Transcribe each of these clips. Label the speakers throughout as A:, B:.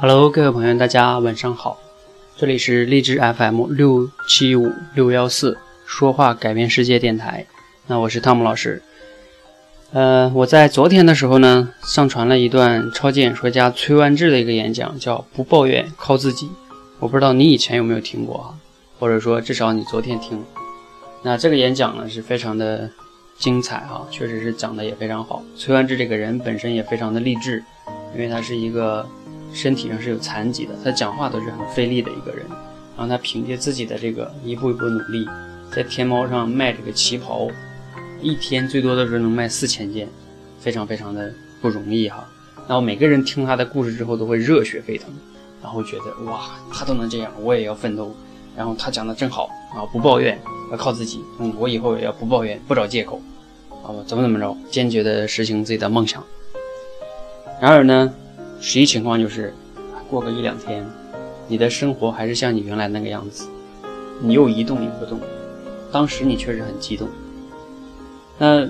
A: Hello，各位朋友，大家晚上好，这里是荔枝 FM 六七五六幺四说话改变世界电台。那我是汤姆老师。呃，我在昨天的时候呢，上传了一段超级演说家崔万志的一个演讲，叫“不抱怨，靠自己”。我不知道你以前有没有听过啊，或者说至少你昨天听。那这个演讲呢是非常的精彩哈，确实是讲的也非常好。崔万志这个人本身也非常的励志，因为他是一个。身体上是有残疾的，他讲话都是很费力的一个人。然后他凭借自己的这个一步一步努力，在天猫上卖这个旗袍，一天最多的时候能卖四千件，非常非常的不容易哈。然后每个人听他的故事之后都会热血沸腾，然后觉得哇，他都能这样，我也要奋斗。然后他讲的真好啊，不抱怨，要靠自己。嗯，我以后也要不抱怨，不找借口，啊，怎么怎么着，坚决的实行自己的梦想。然而呢？实际情况就是，过个一两天，你的生活还是像你原来那个样子，你又一动也不动。当时你确实很激动。那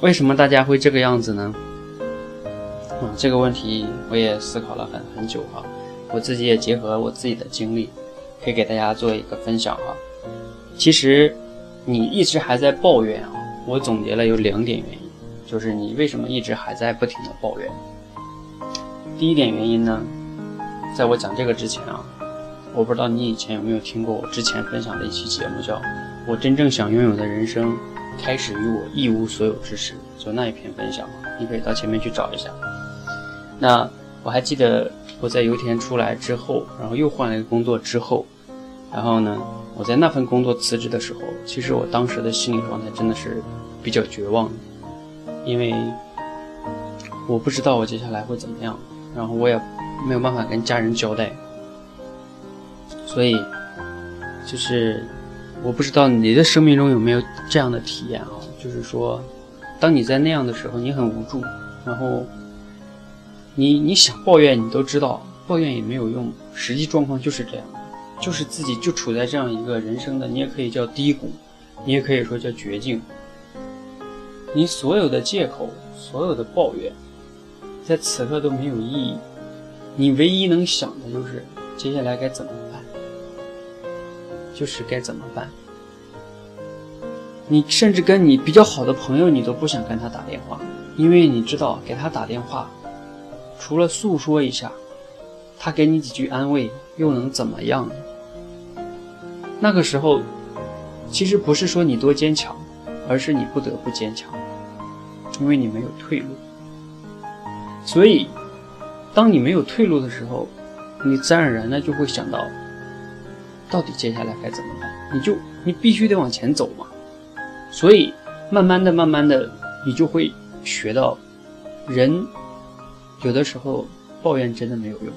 A: 为什么大家会这个样子呢？啊，这个问题我也思考了很很久哈。我自己也结合我自己的经历，可以给大家做一个分享哈。其实你一直还在抱怨啊，我总结了有两点原因，就是你为什么一直还在不停的抱怨。第一点原因呢，在我讲这个之前啊，我不知道你以前有没有听过我之前分享的一期节目，叫《我真正想拥有的人生开始于我一无所有之时》，就那一篇分享，你可以到前面去找一下。那我还记得我在油田出来之后，然后又换了一个工作之后，然后呢，我在那份工作辞职的时候，其实我当时的心理状态真的是比较绝望的，因为我不知道我接下来会怎么样。然后我也没有办法跟家人交代，所以就是我不知道你的生命中有没有这样的体验啊？就是说，当你在那样的时候，你很无助，然后你你想抱怨，你都知道抱怨也没有用，实际状况就是这样，就是自己就处在这样一个人生的，你也可以叫低谷，你也可以说叫绝境，你所有的借口，所有的抱怨。在此刻都没有意义，你唯一能想的就是接下来该怎么办，就是该怎么办。你甚至跟你比较好的朋友，你都不想跟他打电话，因为你知道给他打电话，除了诉说一下，他给你几句安慰，又能怎么样呢？那个时候，其实不是说你多坚强，而是你不得不坚强，因为你没有退路。所以，当你没有退路的时候，你自然而然的就会想到，到底接下来该怎么办？你就你必须得往前走嘛。所以，慢慢的、慢慢的，你就会学到，人有的时候抱怨真的没有用。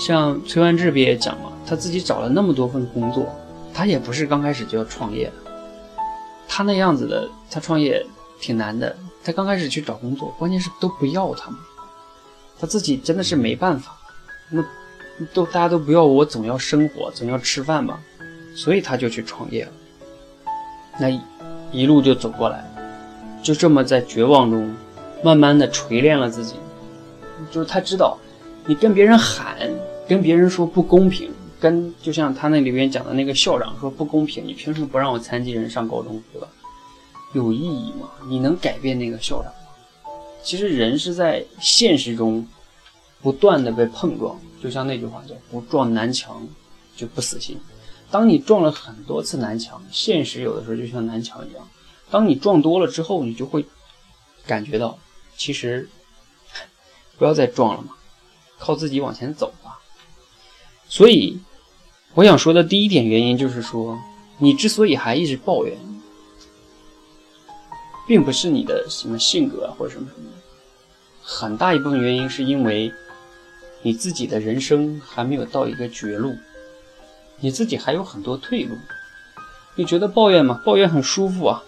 A: 像崔万志不也讲嘛，他自己找了那么多份工作，他也不是刚开始就要创业的，他那样子的，他创业挺难的。他刚开始去找工作，关键是都不要他嘛，他自己真的是没办法，那都大家都不要我，总要生活，总要吃饭嘛，所以他就去创业了。那一路就走过来，就这么在绝望中，慢慢的锤炼了自己。就是他知道，你跟别人喊，跟别人说不公平，跟就像他那里边讲的那个校长说不公平，你凭什么不让我残疾人上高中，对吧？有意义吗？你能改变那个校长吗？其实人是在现实中不断的被碰撞，就像那句话叫“不撞南墙就不死心”。当你撞了很多次南墙，现实有的时候就像南墙一样。当你撞多了之后，你就会感觉到，其实不要再撞了嘛，靠自己往前走吧。所以，我想说的第一点原因就是说，你之所以还一直抱怨。并不是你的什么性格，或者什么什么的，很大一部分原因是因为你自己的人生还没有到一个绝路，你自己还有很多退路。你觉得抱怨吗？抱怨很舒服啊，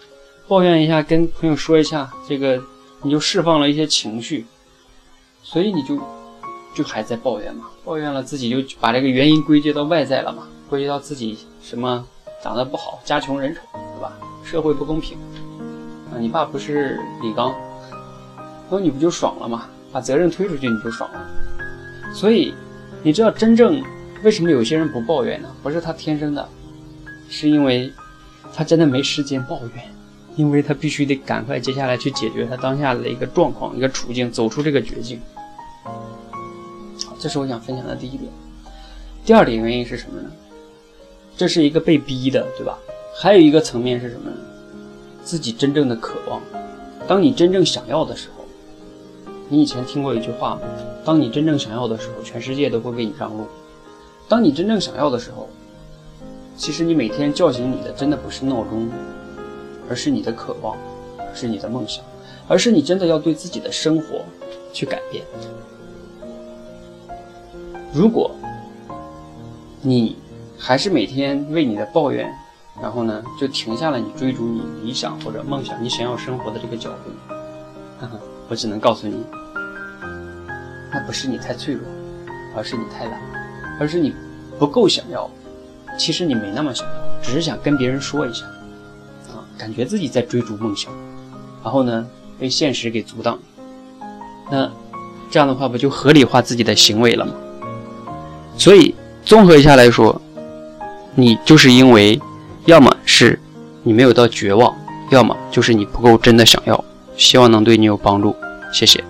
A: 抱怨一下，跟朋友说一下，这个你就释放了一些情绪，所以你就就还在抱怨嘛，抱怨了自己就把这个原因归结到外在了嘛，归结到自己什么长得不好，家穷人丑，对吧？社会不公平。你爸不是李刚，那你不就爽了吗？把责任推出去你就爽了。所以，你知道真正为什么有些人不抱怨呢？不是他天生的，是因为他真的没时间抱怨，因为他必须得赶快接下来去解决他当下的一个状况、一个处境，走出这个绝境。好，这是我想分享的第一点。第二点原因是什么呢？这是一个被逼的，对吧？还有一个层面是什么呢？自己真正的渴望。当你真正想要的时候，你以前听过一句话吗？当你真正想要的时候，全世界都会为你让路。当你真正想要的时候，其实你每天叫醒你的真的不是闹钟，而是你的渴望，是你的梦想，而是你真的要对自己的生活去改变。如果你还是每天为你的抱怨，然后呢，就停下了你追逐你理想或者梦想、你想要生活的这个脚步。我只能告诉你，那不是你太脆弱，而是你太懒，而是你不够想要。其实你没那么想要，只是想跟别人说一下，啊，感觉自己在追逐梦想，然后呢，被现实给阻挡。那这样的话，不就合理化自己的行为了吗？所以综合一下来说。你就是因为，要么是你没有到绝望，要么就是你不够真的想要。希望能对你有帮助，谢谢。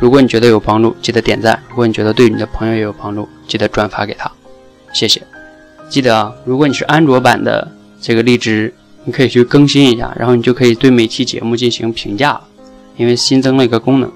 A: 如果你觉得有帮助，记得点赞；如果你觉得对你的朋友也有帮助，记得转发给他，谢谢。记得啊，如果你是安卓版的这个荔枝，你可以去更新一下，然后你就可以对每期节目进行评价了，因为新增了一个功能。